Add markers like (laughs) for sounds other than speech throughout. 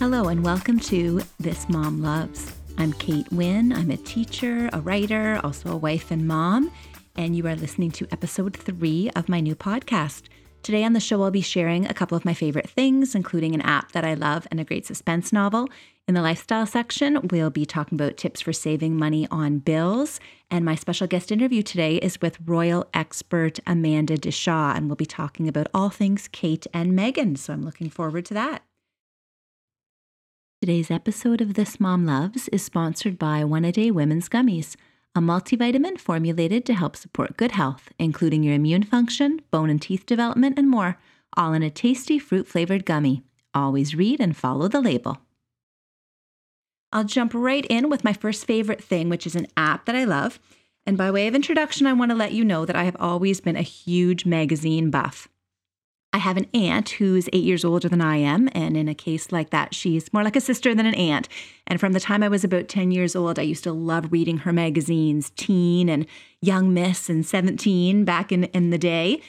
Hello, and welcome to This Mom Loves. I'm Kate Wynn. I'm a teacher, a writer, also a wife and mom, and you are listening to episode three of my new podcast. Today on the show, I'll be sharing a couple of my favorite things, including an app that I love and a great suspense novel. In the lifestyle section, we'll be talking about tips for saving money on bills. And my special guest interview today is with royal expert Amanda Deshaw, and we'll be talking about all things Kate and Meghan. So I'm looking forward to that. Today's episode of This Mom Loves is sponsored by One A Day Women's Gummies, a multivitamin formulated to help support good health, including your immune function, bone and teeth development, and more, all in a tasty fruit flavored gummy. Always read and follow the label. I'll jump right in with my first favorite thing, which is an app that I love. And by way of introduction, I want to let you know that I have always been a huge magazine buff. I have an aunt who's eight years older than I am. And in a case like that, she's more like a sister than an aunt. And from the time I was about 10 years old, I used to love reading her magazines, Teen and Young Miss and 17 back in, in the day.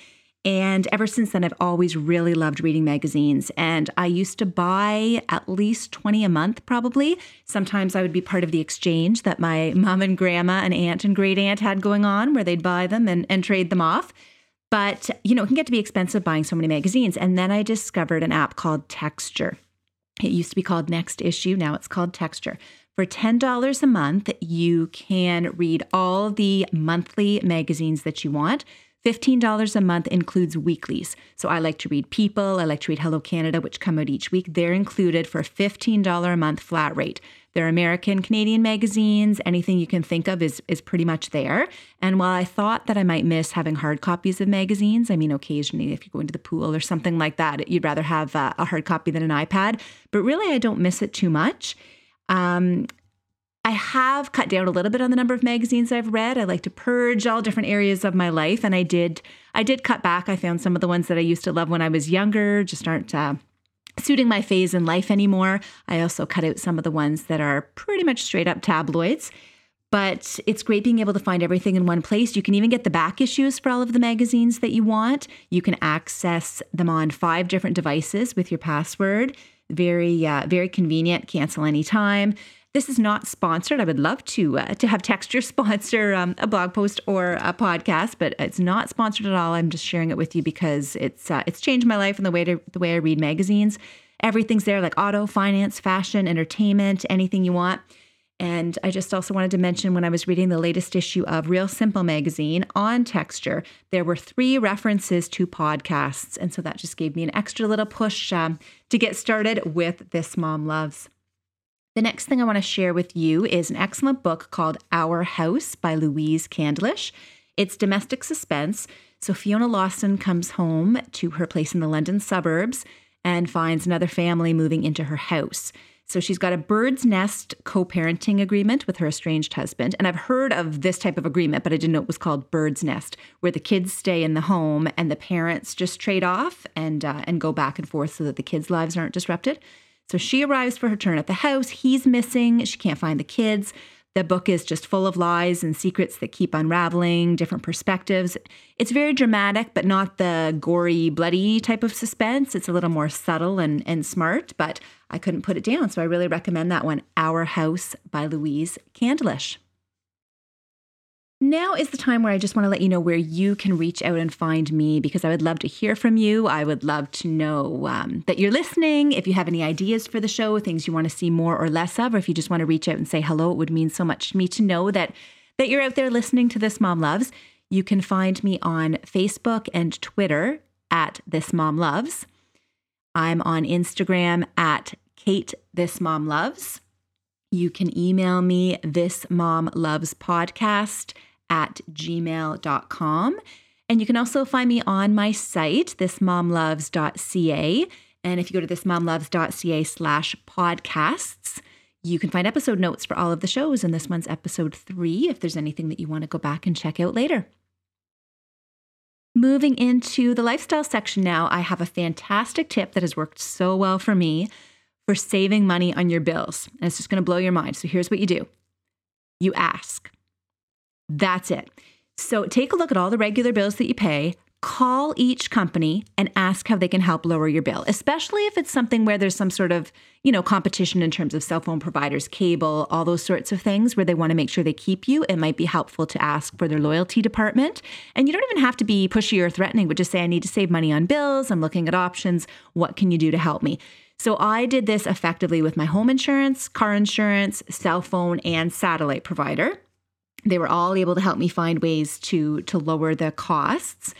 And ever since then, I've always really loved reading magazines. And I used to buy at least 20 a month, probably. Sometimes I would be part of the exchange that my mom and grandma and aunt and great aunt had going on, where they'd buy them and, and trade them off. But, you know, it can get to be expensive buying so many magazines. And then I discovered an app called Texture. It used to be called Next Issue, now it's called Texture. For $10 a month, you can read all the monthly magazines that you want. $15 a month includes weeklies. So I like to read People, I like to read Hello Canada, which come out each week. They're included for $15 a month flat rate. They're American, Canadian magazines, anything you can think of is, is pretty much there. And while I thought that I might miss having hard copies of magazines, I mean, occasionally if you go into the pool or something like that, you'd rather have a, a hard copy than an iPad. But really, I don't miss it too much. Um, I have cut down a little bit on the number of magazines I've read. I like to purge all different areas of my life, and I did. I did cut back. I found some of the ones that I used to love when I was younger just aren't uh, suiting my phase in life anymore. I also cut out some of the ones that are pretty much straight up tabloids. But it's great being able to find everything in one place. You can even get the back issues for all of the magazines that you want. You can access them on five different devices with your password. Very, uh, very convenient. Cancel anytime. This is not sponsored. I would love to uh, to have Texture sponsor um, a blog post or a podcast, but it's not sponsored at all. I'm just sharing it with you because it's uh, it's changed my life and the way to the way I read magazines. Everything's there, like auto, finance, fashion, entertainment, anything you want. And I just also wanted to mention when I was reading the latest issue of Real Simple magazine on Texture, there were three references to podcasts. And so that just gave me an extra little push um, to get started with This Mom Loves. The next thing I want to share with you is an excellent book called Our House by Louise Candlish. It's domestic suspense. So Fiona Lawson comes home to her place in the London suburbs and finds another family moving into her house. So she's got a bird's nest co parenting agreement with her estranged husband. And I've heard of this type of agreement, but I didn't know it was called bird's nest, where the kids stay in the home and the parents just trade off and, uh, and go back and forth so that the kids' lives aren't disrupted. So she arrives for her turn at the house. He's missing. She can't find the kids. The book is just full of lies and secrets that keep unraveling, different perspectives. It's very dramatic, but not the gory, bloody type of suspense. It's a little more subtle and, and smart, but I couldn't put it down. So I really recommend that one Our House by Louise Candlish. Now is the time where I just want to let you know where you can reach out and find me because I would love to hear from you. I would love to know um, that you're listening. If you have any ideas for the show, things you want to see more or less of, or if you just want to reach out and say hello, it would mean so much to me to know that that you're out there listening to This Mom Loves. You can find me on Facebook and Twitter at This Mom Loves. I'm on Instagram at Kate This Mom Loves. You can email me this mom loves podcast at gmail.com. And you can also find me on my site, thismomloves.ca. And if you go to thismomloves.ca slash podcasts, you can find episode notes for all of the shows. And this one's episode three, if there's anything that you want to go back and check out later. Moving into the lifestyle section now, I have a fantastic tip that has worked so well for me for saving money on your bills. And it's just going to blow your mind. So here's what you do you ask, that's it. So take a look at all the regular bills that you pay, call each company and ask how they can help lower your bill, especially if it's something where there's some sort of, you know, competition in terms of cell phone providers, cable, all those sorts of things where they want to make sure they keep you. It might be helpful to ask for their loyalty department. And you don't even have to be pushy or threatening, but just say, I need to save money on bills. I'm looking at options. What can you do to help me? So I did this effectively with my home insurance, car insurance, cell phone, and satellite provider. They were all able to help me find ways to to lower the costs.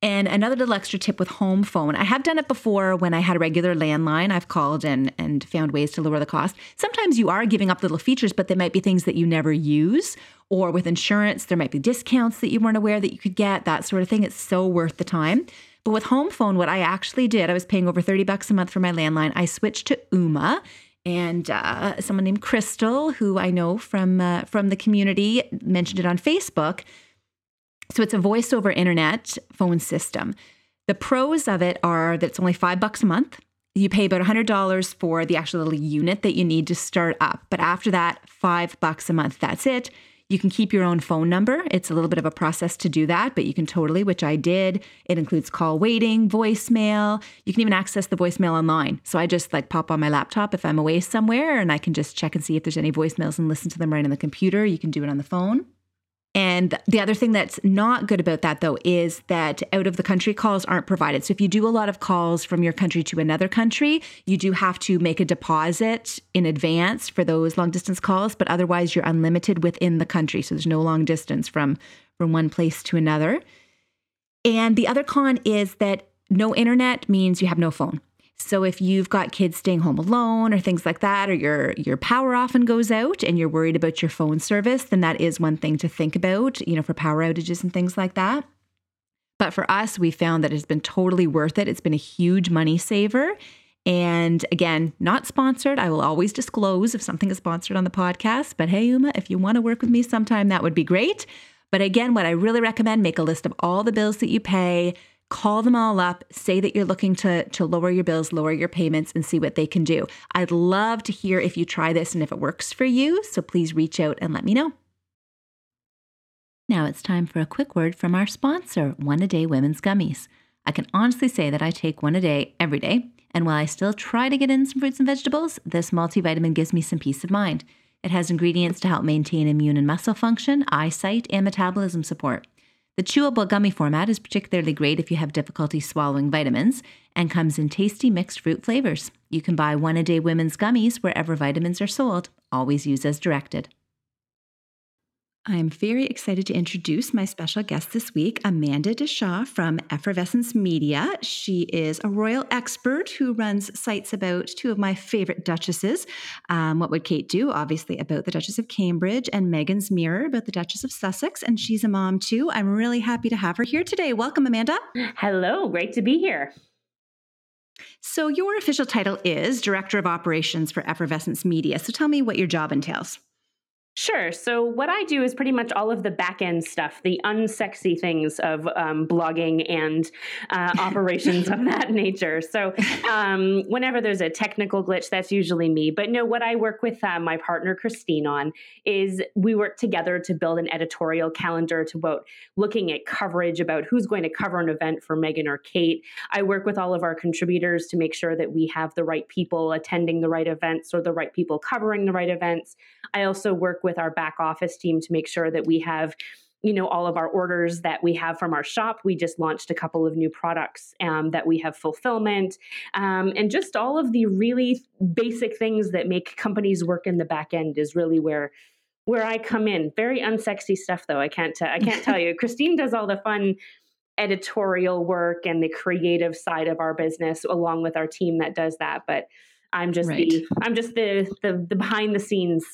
And another little extra tip with home phone. I have done it before when I had a regular landline. I've called and and found ways to lower the cost. Sometimes you are giving up little features, but they might be things that you never use. Or with insurance, there might be discounts that you weren't aware that you could get, that sort of thing. It's so worth the time. But with home phone, what I actually did, I was paying over 30 bucks a month for my landline. I switched to Ooma and uh, someone named Crystal, who I know from uh, from the community, mentioned it on Facebook. So it's a voice over internet phone system. The pros of it are that it's only five bucks a month. You pay about $100 for the actual little unit that you need to start up. But after that, five bucks a month. That's it. You can keep your own phone number. It's a little bit of a process to do that, but you can totally, which I did. It includes call waiting, voicemail. You can even access the voicemail online. So I just like pop on my laptop if I'm away somewhere and I can just check and see if there's any voicemails and listen to them right on the computer. You can do it on the phone. And the other thing that's not good about that, though, is that out of the country calls aren't provided. So if you do a lot of calls from your country to another country, you do have to make a deposit in advance for those long distance calls, but otherwise you're unlimited within the country. So there's no long distance from, from one place to another. And the other con is that no internet means you have no phone. So if you've got kids staying home alone or things like that, or your your power often goes out and you're worried about your phone service, then that is one thing to think about, you know, for power outages and things like that. But for us, we found that it's been totally worth it. It's been a huge money saver. And again, not sponsored. I will always disclose if something is sponsored on the podcast. But hey, Ooma, if you want to work with me sometime, that would be great. But again, what I really recommend, make a list of all the bills that you pay, call them all up, say that you're looking to, to lower your bills, lower your payments, and see what they can do. I'd love to hear if you try this and if it works for you. So please reach out and let me know. Now it's time for a quick word from our sponsor, One a Day Women's Gummies. I can honestly say that I take one a day every day. And while I still try to get in some fruits and vegetables, this multivitamin gives me some peace of mind. It has ingredients to help maintain immune and muscle function, eyesight, and metabolism support. The chewable gummy format is particularly great if you have difficulty swallowing vitamins and comes in tasty mixed fruit flavors. You can buy one a day women's gummies wherever vitamins are sold. Always use as directed. I'm very excited to introduce my special guest this week, Amanda Deshaw from Effervescence Media. She is a royal expert who runs sites about two of my favorite duchesses. Um, what would Kate do? Obviously, about the Duchess of Cambridge and Meghan's Mirror about the Duchess of Sussex. And she's a mom too. I'm really happy to have her here today. Welcome, Amanda. Hello, great to be here. So, your official title is Director of Operations for Effervescence Media. So, tell me what your job entails. Sure. So, what I do is pretty much all of the back end stuff, the unsexy things of um, blogging and uh, (laughs) operations of that nature. So, um, whenever there's a technical glitch, that's usually me. But no, what I work with uh, my partner Christine on is we work together to build an editorial calendar to about looking at coverage about who's going to cover an event for Meghan or Kate. I work with all of our contributors to make sure that we have the right people attending the right events or the right people covering the right events. I also work with our back office team to make sure that we have you know all of our orders that we have from our shop. We just launched a couple of new products um, that we have fulfillment um, and just all of the really basic things that make companies work in the back end is really where where i come in. Very unsexy stuff though i can't t- i can't tell you. (laughs) Christine does all the fun editorial work and the creative side of our business along with our team that does that but i'm just right. the i'm just the, the the behind the scenes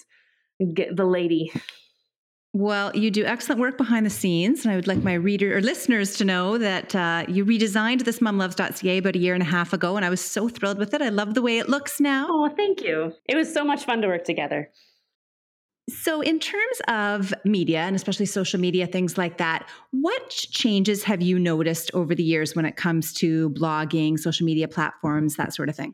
get the lady. Well, you do excellent work behind the scenes, and I would like my reader or listeners to know that uh, you redesigned this momloves.ca about a year and a half ago, and I was so thrilled with it. I love the way it looks now. Oh, thank you. It was so much fun to work together. So, in terms of media and especially social media, things like that, what changes have you noticed over the years when it comes to blogging, social media platforms, that sort of thing?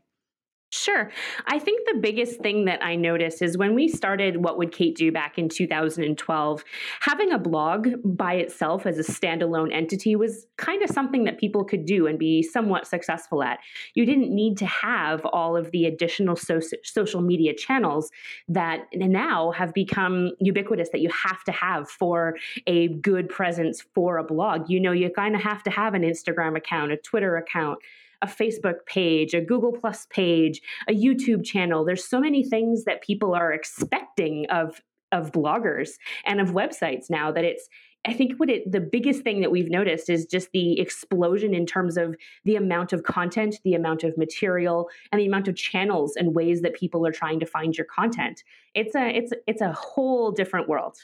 Sure. I think the biggest thing that I noticed is when we started What Would Kate Do back in 2012, having a blog by itself as a standalone entity was kind of something that people could do and be somewhat successful at. You didn't need to have all of the additional so- social media channels that now have become ubiquitous that you have to have for a good presence for a blog. You know, you kind of have to have an Instagram account, a Twitter account a Facebook page, a Google Plus page, a YouTube channel. There's so many things that people are expecting of of bloggers and of websites now that it's I think what it the biggest thing that we've noticed is just the explosion in terms of the amount of content, the amount of material, and the amount of channels and ways that people are trying to find your content. It's a it's it's a whole different world.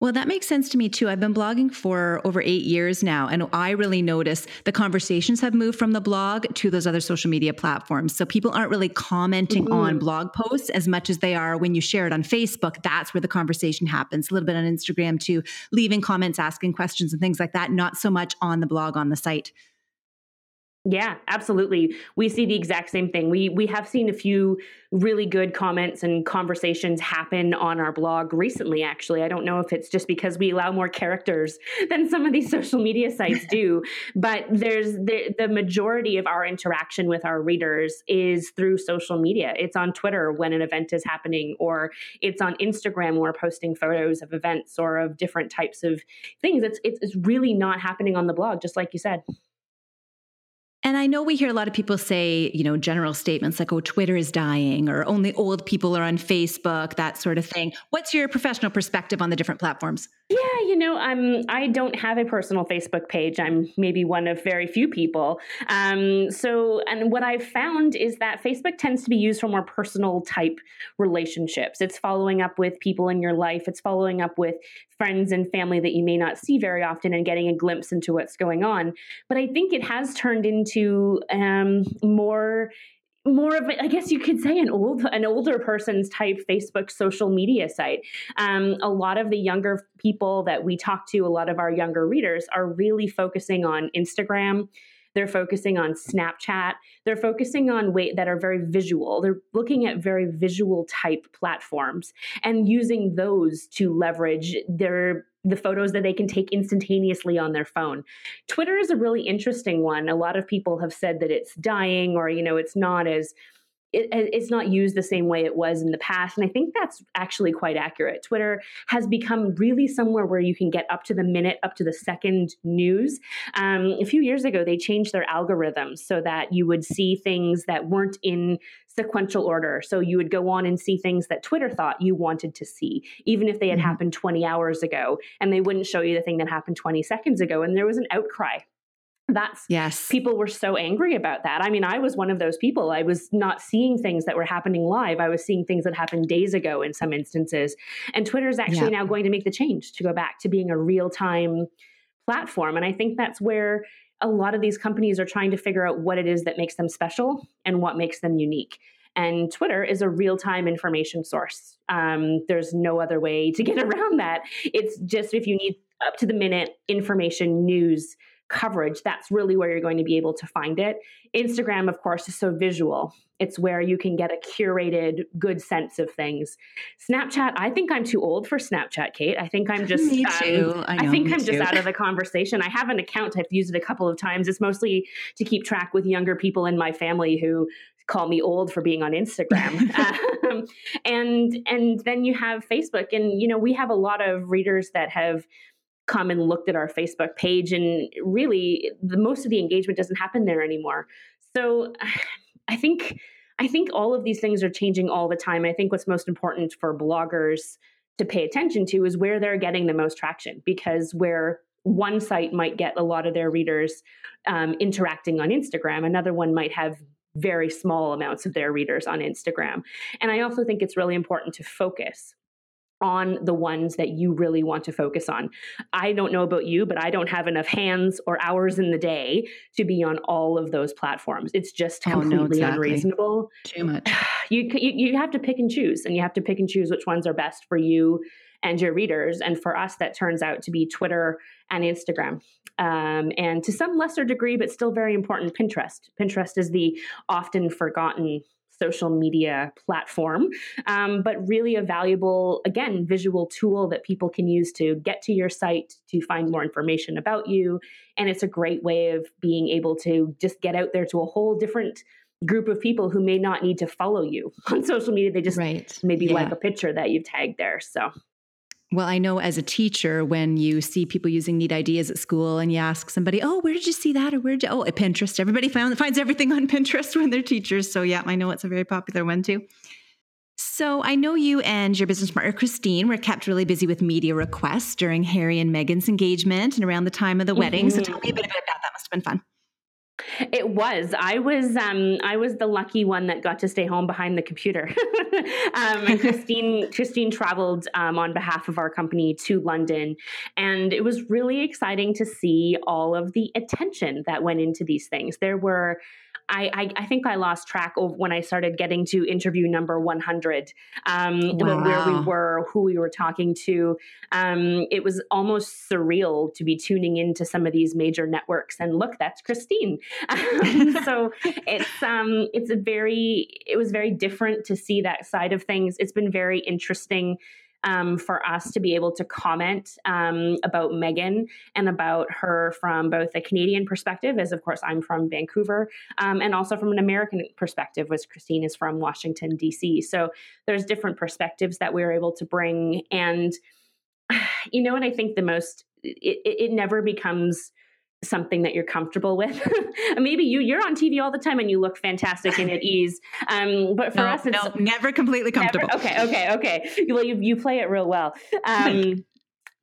Well, that makes sense to me too. I've been blogging for over eight years now, and I really notice the conversations have moved from the blog to those other social media platforms. So people aren't really commenting mm-hmm. on blog posts as much as they are when you share it on Facebook. That's where the conversation happens. A little bit on Instagram too, leaving comments, asking questions, and things like that. Not so much on the blog on the site. Yeah, absolutely. We see the exact same thing. We we have seen a few really good comments and conversations happen on our blog recently actually. I don't know if it's just because we allow more characters (laughs) than some of these social media sites do, (laughs) but there's the, the majority of our interaction with our readers is through social media. It's on Twitter when an event is happening or it's on Instagram when we're posting photos of events or of different types of things. It's it's, it's really not happening on the blog just like you said. And I know we hear a lot of people say, you know, general statements like, oh, Twitter is dying or only old people are on Facebook, that sort of thing. What's your professional perspective on the different platforms? Yeah, you know, um, I don't have a personal Facebook page. I'm maybe one of very few people. Um, so, and what I've found is that Facebook tends to be used for more personal type relationships. It's following up with people in your life, it's following up with friends and family that you may not see very often and getting a glimpse into what's going on. But I think it has turned into um, more more of I guess you could say an old an older person's type Facebook social media site. Um, a lot of the younger people that we talk to, a lot of our younger readers are really focusing on Instagram. They're focusing on Snapchat. They're focusing on way that are very visual. They're looking at very visual type platforms and using those to leverage their the photos that they can take instantaneously on their phone. Twitter is a really interesting one. A lot of people have said that it's dying or you know it's not as it, it's not used the same way it was in the past. And I think that's actually quite accurate. Twitter has become really somewhere where you can get up to the minute, up to the second news. Um, a few years ago, they changed their algorithms so that you would see things that weren't in sequential order. So you would go on and see things that Twitter thought you wanted to see, even if they had mm-hmm. happened 20 hours ago, and they wouldn't show you the thing that happened 20 seconds ago. And there was an outcry that's yes people were so angry about that i mean i was one of those people i was not seeing things that were happening live i was seeing things that happened days ago in some instances and twitter is actually yeah. now going to make the change to go back to being a real-time platform and i think that's where a lot of these companies are trying to figure out what it is that makes them special and what makes them unique and Twitter is a real time information source. Um, there's no other way to get (laughs) around that. It's just if you need up to the minute information, news, coverage, that's really where you're going to be able to find it. Instagram, of course, is so visual. It's where you can get a curated, good sense of things. Snapchat, I think I'm too old for Snapchat, Kate. I think I'm just. (laughs) Me too. Um, I, know, I, think I'm too. just out of the conversation. I have an account. I've used it a couple of times. It's mostly to keep track with younger people in my family who call me old for being on Instagram. (laughs) um, and and then you have Facebook, and you know we have a lot of readers that have come and looked at our Facebook page, and really, the most of the engagement doesn't happen there anymore. So, (sighs) I think I think all of these things are changing all the time. I think what's most important for bloggers to pay attention to is where they're getting the most traction, because where one site might get a lot of their readers um, interacting on Instagram, another one might have very small amounts of their readers on Instagram. And I also think it's really important to focus on the ones that you really want to focus on. I don't know about you, but I don't have enough hands or hours in the day to be on all of those platforms. It's just completely oh, no, exactly. unreasonable. Too much. (sighs) You, you you have to pick and choose, and you have to pick and choose which ones are best for you and your readers. And for us, that turns out to be Twitter and Instagram. Um, and to some lesser degree, but still very important, Pinterest. Pinterest is the often forgotten social media platform, um, but really a valuable, again, visual tool that people can use to get to your site, to find more information about you. And it's a great way of being able to just get out there to a whole different group of people who may not need to follow you (laughs) on social media. They just right. maybe yeah. like a picture that you've tagged there. So well, I know as a teacher, when you see people using neat ideas at school and you ask somebody, oh, where did you see that? Or where did you, oh, at Pinterest. Everybody found, finds everything on (laughs) Pinterest when they're teachers. So, yeah, I know it's a very popular one too. So, I know you and your business partner, Christine, were kept really busy with media requests during Harry and Meghan's engagement and around the time of the wedding. Mm-hmm. So, tell me a bit about that. That must have been fun. It was. I was. Um, I was the lucky one that got to stay home behind the computer. (laughs) um, and Christine, Christine traveled um, on behalf of our company to London, and it was really exciting to see all of the attention that went into these things. There were I, I, I, think I lost track of when I started getting to interview number 100, um, wow. where we were, who we were talking to. Um, it was almost surreal to be tuning into some of these major networks and look, that's Christine. (laughs) so it's um, it's a very it was very different to see that side of things. It's been very interesting um, for us to be able to comment um, about Meghan and about her from both a Canadian perspective, as of course I'm from Vancouver, um, and also from an American perspective, as Christine is from Washington, D.C. So there's different perspectives that we are able to bring. And, (sighs) you know what I think the most, it, it never becomes something that you're comfortable with. (laughs) Maybe you you're on TV all the time and you look fantastic and at ease. Um, but for no, us, it's no, never completely comfortable. Never, okay, okay, okay. Well, you you play it real well. Um,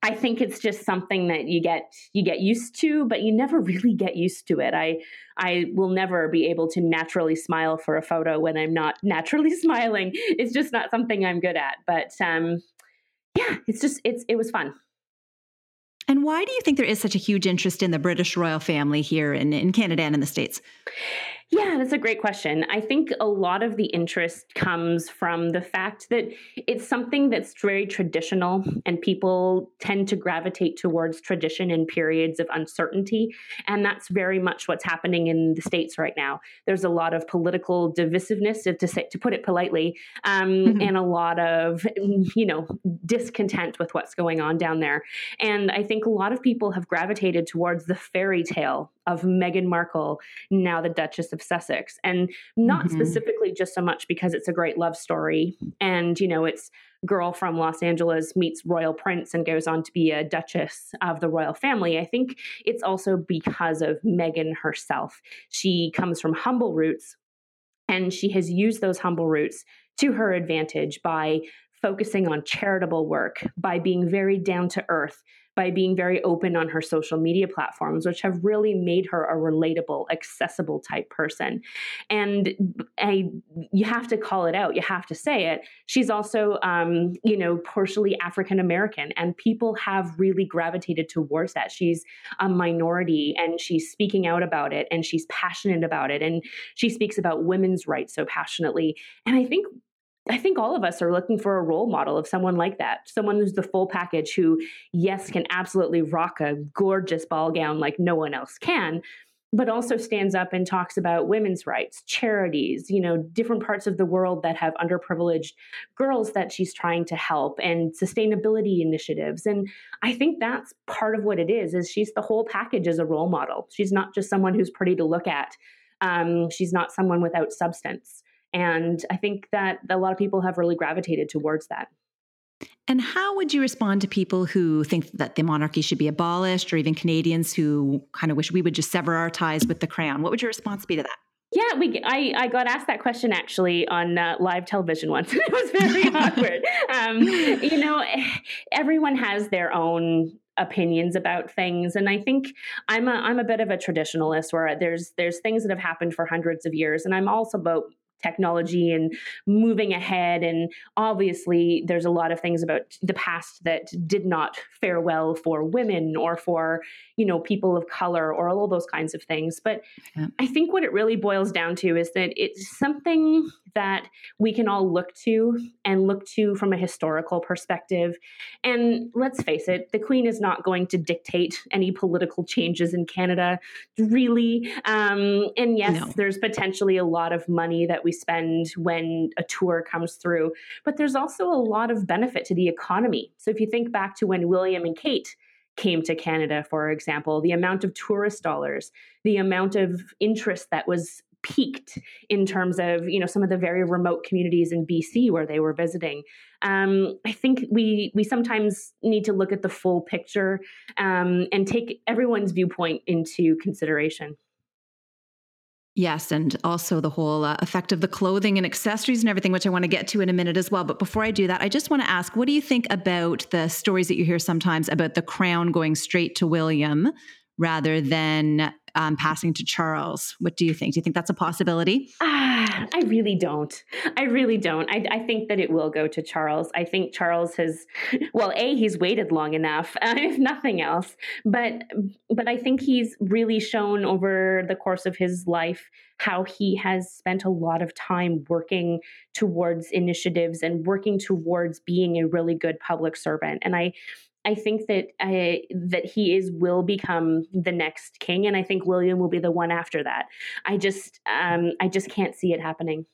I think it's just something that you get you get used to, but you never really get used to it. I I will never be able to naturally smile for a photo when I'm not (laughs) naturally smiling. It's just not something I'm good at. But um, yeah, it's just it's it was fun. And why do you think there is such a huge interest in the British royal family here in, in Canada and in the States? Yeah, that's a great question. I think a lot of the interest comes from the fact that it's something that's very traditional and people tend to gravitate towards tradition in periods of uncertainty. And that's very much what's happening in the States right now. There's a lot of political divisiveness, to, say, to put it politely, um, mm-hmm. and a lot of, you know, discontent with what's going on down there. And I think a lot of people have gravitated towards the fairy tale of Meghan Markle, now the Duchess of Sussex. And not mm-hmm. specifically just so much because it's a great love story and, you know, it's girl from Los Angeles meets royal prince and goes on to be a duchess of the royal family. I think it's also because of Meghan herself. She comes from humble roots and she has used those humble roots to her advantage by focusing on charitable work, by being very down to earth, by being very open on her social media platforms, which have really made her a relatable, accessible type person. And I, you have to call it out. You have to say it. She's also, um, you know, partially African American, and people have really gravitated towards that. She's a minority, and she's speaking out about it, and she's passionate about it, and she speaks about women's rights so passionately. And I think I think all of us are looking for a role model of someone like that, someone who's the full package who, yes, can absolutely rock a gorgeous ball gown like no one else can, but also stands up and talks about women's rights, charities, you know, different parts of the world that have underprivileged girls that she's trying to help and sustainability initiatives. And I think that's part of what it is, is she's the whole package as a role model. She's not just someone who's pretty to look at. Um, she's not someone without substance. And I think that a lot of people have really gravitated towards that. And how would you respond to people who think that the monarchy should be abolished, or even Canadians who kind of wish we would just sever our ties with the crown? What would your response be to that? Yeah, we. I, I got asked that question actually on uh, live television once. (laughs) it was very (laughs) awkward. Um, you know, (sighs) everyone has their own opinions about things and i think i'm a i'm a bit of a traditionalist where there's there's things that have happened for hundreds of years and i'm also about technology and moving ahead. And obviously, there's a lot of things about the past that did not fare well for women or for, you know, people of color or all those kinds of things. But yeah. I think what it really boils down to is that it's something that we can all look to and look to from a historical perspective. And let's face it, the Queen is not going to dictate any political changes in Canada, really. Um, and yes, no. there's potentially a lot of money that we spend when a tour comes through, but there's also a lot of benefit to the economy. So if you think back to when William and Kate came to Canada, for example, the amount of tourist dollars, the amount of interest that was peaked in terms of you know some of the very remote communities in BC where they were visiting. Um, I think we we sometimes need to look at the full picture um, and take everyone's viewpoint into consideration. Yes, and also the whole uh, effect of the clothing and accessories and everything, which I want to get to in a minute as well. But before I do that, I just want to ask what do you think about the stories that you hear sometimes about the crown going straight to William rather than um, passing to Charles. What do you think? Do you think that's a possibility? (sighs) I really don't. I really don't. I, I, think that it will go to Charles. I think Charles has, well, a he's waited long enough, uh, (laughs) if nothing else. But but I think he's really shown over the course of his life how he has spent a lot of time working towards initiatives and working towards being a really good public servant. And I I think that I, that he is will become the next king, and I think William will be the one after that. I just um, I just can't see it happening.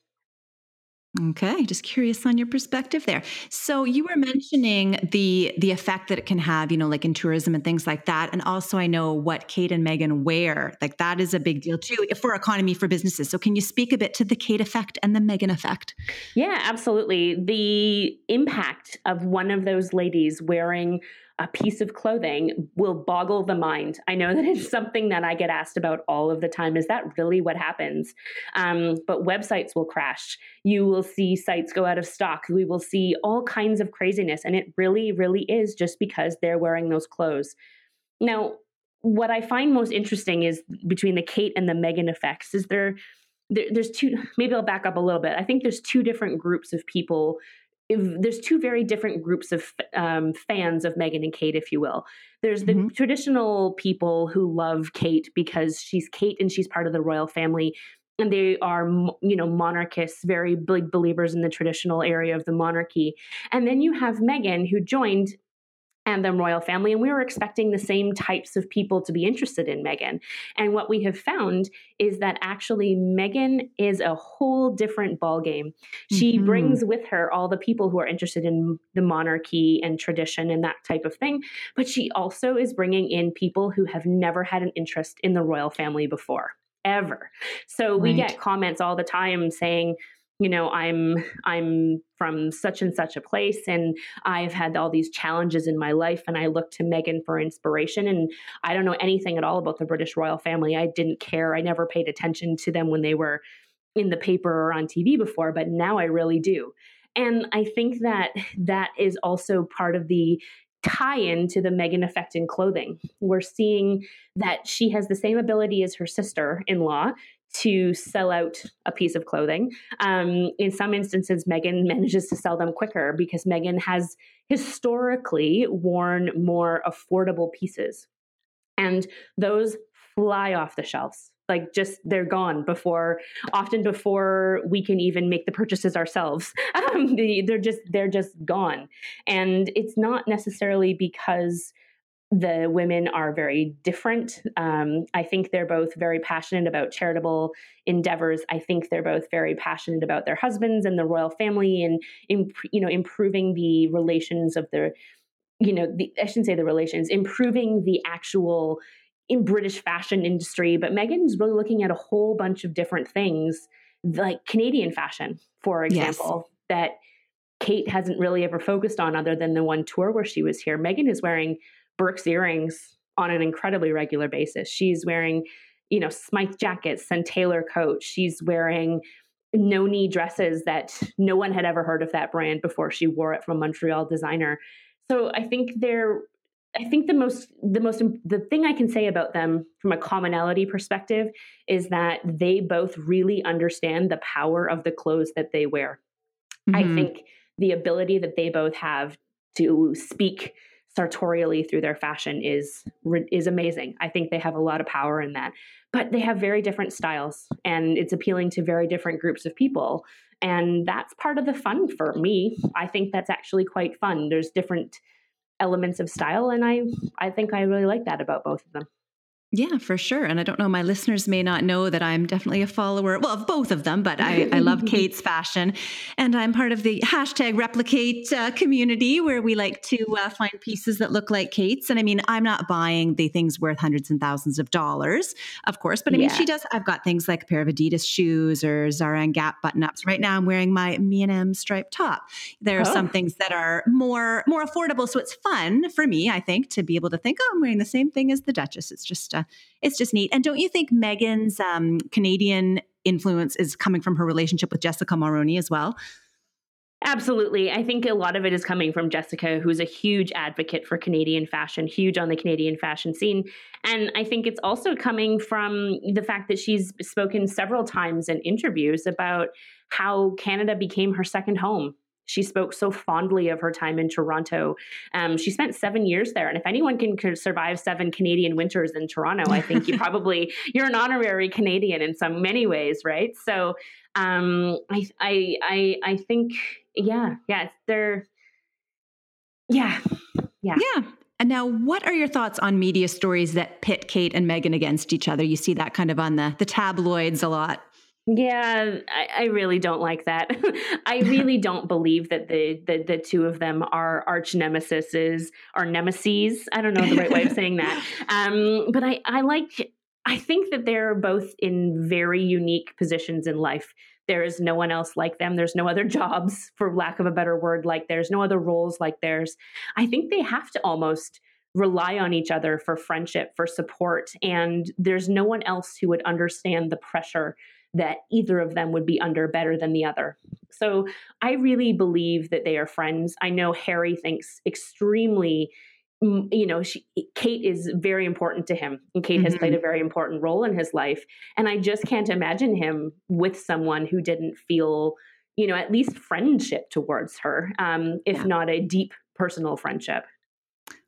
Okay, just curious on your perspective there. So you were mentioning the the effect that it can have, you know, like in tourism and things like that. And also I know what Kate and Meghan wear. Like that is a big deal too for economy for businesses. So can you speak a bit to the Kate effect and the Meghan effect? Yeah, absolutely. The impact of one of those ladies wearing a piece of clothing will boggle the mind. I know that it's something that I get asked about all of the time. Is that really what happens? Um, but websites will crash. You will see sites go out of stock. We will see all kinds of craziness. And it really, really is just because they're wearing those clothes. Now, what I find most interesting is between the Kate and the Meghan effects is there, there there's two maybe I'll back up a little bit. I think there's two different groups of people there's two very different groups of um, fans of Meghan and Kate, if you will. There's the mm-hmm. traditional people who love Kate because she's Kate and she's part of the royal family, and they are, you know, monarchists, very big believers in the traditional area of the monarchy. And then you have Meghan, who joined and the royal family. And we were expecting the same types of people to be interested in Meghan. And what we have found is that actually Meghan is a whole different ballgame. She mm-hmm. brings with her all the people who are interested in the monarchy and tradition and that type of thing. But she also is bringing in people who have never had an interest in the royal family before. Ever. So right. we get comments all the time saying, you know i'm i'm from such and such a place and i've had all these challenges in my life and i look to meghan for inspiration and i don't know anything at all about the british royal family. I didn't care. I never paid attention to them when they were in the paper or on tv before but now i really do. And i think that that is also part of the tie in to the Meghan effect in clothing. We're seeing that she has the same ability as her sister in law to sell out a piece of clothing. Um, in some instances, Meghan manages to sell them quicker because Meghan has historically worn more affordable pieces. And those fly off the shelves. Like just they're gone before, often before we can even make the purchases ourselves. (laughs) Um, they're just they're just gone, and it's not necessarily because the women are very different. Um, I think they're both very passionate about charitable endeavors. I think they're both very passionate about their husbands and the royal family, and imp- you know, improving the relations of their, you know, the, I shouldn't say the relations, improving the actual in British fashion industry. But Meghan is really looking at a whole bunch of different things, like Canadian fashion, for example, yes. that Kate hasn't really ever focused on, other than the one tour where she was here. Meghan is wearing Birks earrings on an incredibly regular basis. She's wearing, you know, Smythe jackets and Taylor coats. She's wearing Nonie dresses that no one had ever heard of that brand before she wore it from a Montreal designer. So I think they're I think the most the most the thing I can say about them from a commonality perspective is that they both really understand the power of the clothes that they wear. Mm-hmm. I think the ability that they both have to speak sartorially through their fashion is is amazing. I think they have a lot of power in that. But they have very different styles and it's appealing to very different groups of people. And that's part of the fun for me. I think that's actually quite fun. There's different elements of style and I I think I really like that about both of them. Yeah, for sure. And I don't know, my listeners may not know that I'm definitely a follower, well, of both of them, but I, I love (laughs) Kate's fashion. And I'm part of the hashtag replicate uh, community where we like to uh, find pieces that look like Kate's. And I mean, I'm not buying the things worth hundreds and thousands of dollars, of course, but I mean, yeah. she does. I've got things like a pair of Adidas shoes or Zara and Gap button ups. Right now, I'm wearing my M&M striped top. There are oh. some things that are more more affordable. So it's fun for me, I think, to be able to think, oh, I'm wearing the same thing as the Duchess. It's just, uh, it's just neat. And don't you think Meghan's um, Canadian influence is coming from her relationship with Jessica Mulroney as well? Absolutely. I think a lot of it is coming from Jessica, who's a huge advocate for Canadian fashion, huge on the Canadian fashion scene. And I think it's also coming from the fact that she's spoken several times in interviews about how Canada became her second home she spoke so fondly of her time in Toronto. Um, she spent seven years there, and if anyone can survive seven Canadian winters in Toronto, I think you (laughs) probably you're an honorary Canadian in some many ways, right? So, um, I, I, I, I think, yeah, yeah, they're, yeah, yeah, yeah. And now, what are your thoughts on media stories that pit Kate and Meghan against each other? You see that kind of on the the tabloids a lot. Yeah, I, I, really don't like that. (laughs) I really don't believe that the, the the two of them are arch nemesis or nemesis. I don't know the right way of (laughs) saying that. Um, but I, I like I think that they're both in very unique positions in life. There is no one else like them. There's no other jobs, for lack of a better word, like there's no other roles like theirs. I think they have to almost rely on each other for friendship, for support. And there's no one else who would understand the pressure that either of them would be under better than the other. So I really believe that they are friends. I know Harry thinks extremely you know she, kate is very important to him and kate mm-hmm. has played mm-hmm. a very important role in his life and i just can't imagine him with someone who didn't feel you know at least friendship towards her um, if yeah. not a deep personal friendship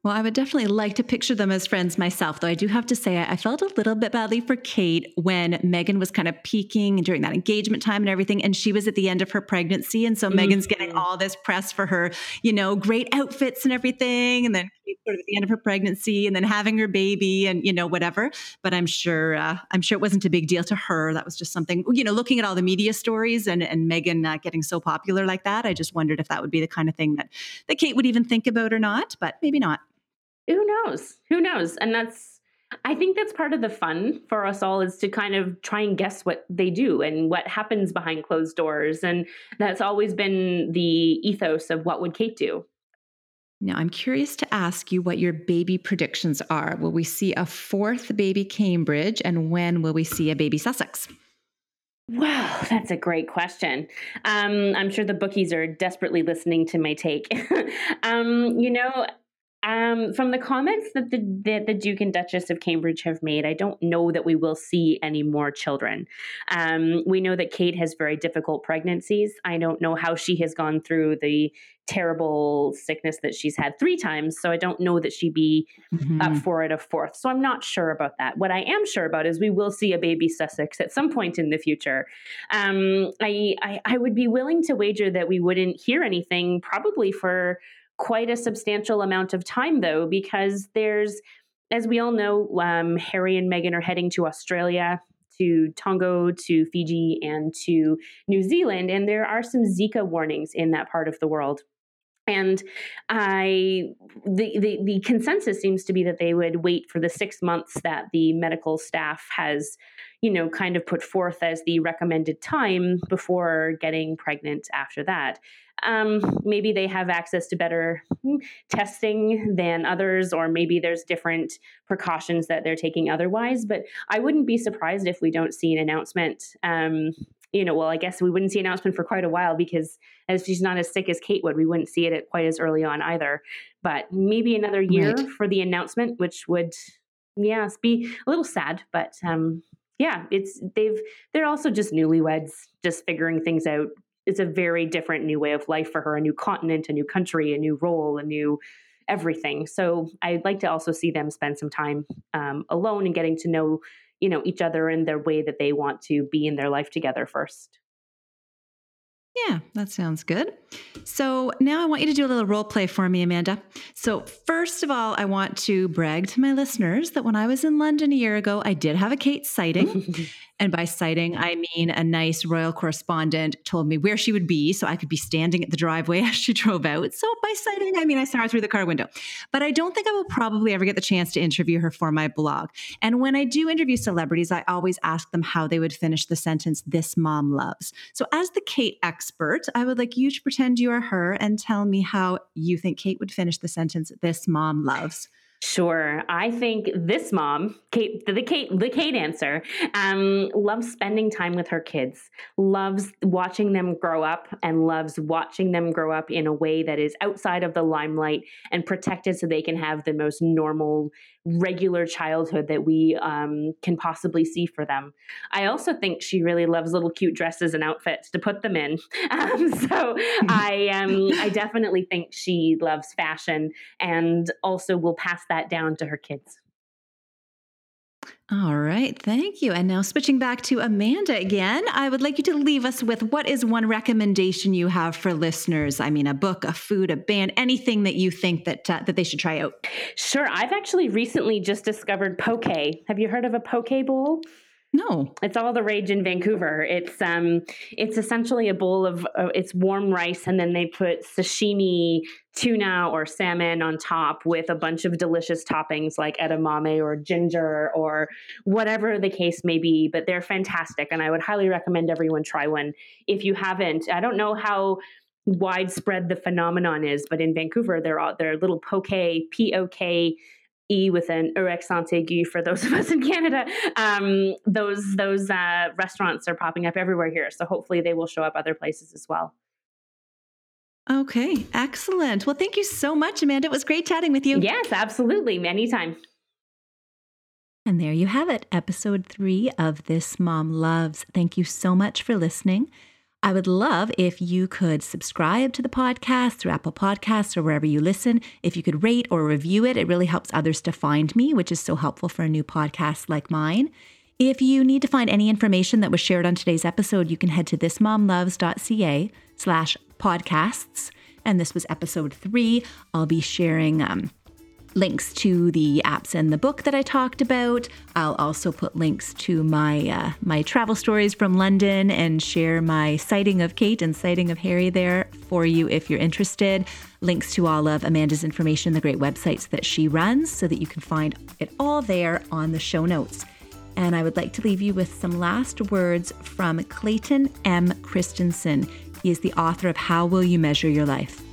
well, I would definitely like to picture them as friends myself, though I do have to say I felt a little bit badly for Kate when Meghan was kind of peaking during that engagement time and everything, and she was at the end of her pregnancy. And so mm-hmm. Meghan's getting all this press for her, you know, great outfits and everything. And then sort of at the end of her pregnancy and then having her baby and, you know, whatever. But I'm sure, uh, I'm sure it wasn't a big deal to her. That was just something, you know, looking at all the media stories and, and Meghan uh, getting so popular like that. I just wondered if that would be the kind of thing that, that Kate would even think about or not, but maybe not who knows? Who knows? And that's I think that's part of the fun for us all is to kind of try and guess what they do and what happens behind closed doors. And that's always been the ethos of what would Kate do. Now, I'm curious to ask you what your baby predictions are. Will we see a fourth baby Cambridge, and when will we see a baby Sussex? Wow, that's a great question. Um, I'm sure the bookies are desperately listening to my take. (laughs) um, you know, um, from the comments that the, that the Duke and Duchess of Cambridge have made, I don't know that we will see any more children. Um, we know that Kate has very difficult pregnancies. I don't know how she has gone through the terrible sickness that she's had three times, so I don't know that she'd be mm-hmm. up for it a fourth. So I'm not sure about that. What I am sure about is we will see a baby Sussex at some point in the future. Um, I, I I would be willing to wager that we wouldn't hear anything probably for quite a substantial amount of time, though, because there's, as we all know, um, Harry and Meghan are heading to Australia, to Tonga, to Fiji, and to New Zealand. And there are some Zika warnings in that part of the world. And I, the, the, the consensus seems to be that they would wait for the six months that the medical staff has, you know, kind of put forth as the recommended time before getting pregnant after that. Um, maybe they have access to better testing than others, or maybe there's different precautions that they're taking otherwise. But I wouldn't be surprised if we don't see an announcement um, you know, well, I guess we wouldn't see an announcement for quite a while because as she's not as sick as Kate would, we wouldn't see it quite as early on either. But maybe another year right. for the announcement, which would, yes, be a little sad. But um, yeah, it's they've they're also just newlyweds, just figuring things out. It's a very different new way of life for her, a new continent, a new country, a new role, a new everything. So I'd like to also see them spend some time um, alone and getting to know, you know, each other in their way that they want to be in their life together first. Yeah, that sounds good. So now I want you to do a little role play for me, Amanda. So, first of all, I want to brag to my listeners that when I was in London a year ago, I did have a Kate sighting. (laughs) And by sighting, I mean a nice royal correspondent told me where she would be so I could be standing at the driveway (laughs) as she drove out. So by sighting, I mean I saw her through the car window. But I don't think I will probably ever get the chance to interview her for my blog. And when I do interview celebrities, I always ask them how they would finish the sentence, This mom loves. So as the Kate expert, I would like you to pretend you are her and tell me how you think Kate would finish the sentence, This mom loves. Sure. I think this mom, Kate, the Kate, the Kate answer, um, loves spending time with her kids, loves watching them grow up, and loves watching them grow up in a way that is outside of the limelight and protected so they can have the most normal, regular childhood that we um, can possibly see for them. I also think she really loves little cute dresses and outfits to put them in. (laughs) Um, so I, um, I (laughs) definitely think she loves fashion and also will pass that down to her kids. All right, thank you. And now switching back to Amanda again, I would like you to leave us with what is one recommendation you have for listeners? I mean, a book, a food, a band, anything that you think that uh, that they should try out. Sure, I've actually recently just discovered poke. Have you heard of a poke bowl? No, it's all the rage in Vancouver. It's um, it's essentially a bowl of uh, it's warm rice, and then they put sashimi tuna or salmon on top with a bunch of delicious toppings like edamame or ginger or whatever the case may be. But they're fantastic, and I would highly recommend everyone try one if you haven't. I don't know how widespread the phenomenon is, but in Vancouver, they're all they're little poke p o k E with an E accent aigu for those of us in Canada. Um, those those uh, restaurants are popping up everywhere here, so hopefully they will show up other places as well. Okay, excellent. Well, thank you so much, Amanda. It was great chatting with you. Yes, absolutely. Anytime. And there you have it, episode three of This Mom Loves. Thank you so much for listening. I would love if you could subscribe to the podcast through Apple Podcasts or wherever you listen. If you could rate or review it, it really helps others to find me, which is so helpful for a new podcast like mine. If you need to find any information that was shared on today's episode, you can head to thismomloves.ca slash podcasts. And this was episode three. I'll be sharing um, links to the apps and the book that I talked about. I'll also put links to my uh, my travel stories from London and share my sighting of Kate and sighting of Harry there for you if you're interested. Links to all of Amanda's information, the great websites that she runs, so that you can find it all there on the show notes. And I would like to leave you with some last words from Clayton M. Christensen. He is the author of How Will You Measure Your Life?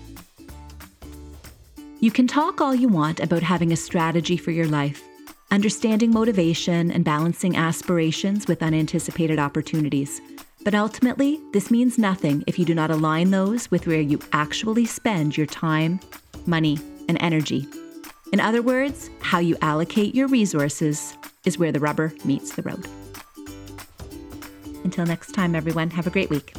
You can talk all you want about having a strategy for your life, understanding motivation, and balancing aspirations with unanticipated opportunities. But ultimately, this means nothing if you do not align those with where you actually spend your time, money, and energy. In other words, how you allocate your resources is where the rubber meets the road. Until next time, everyone, have a great week.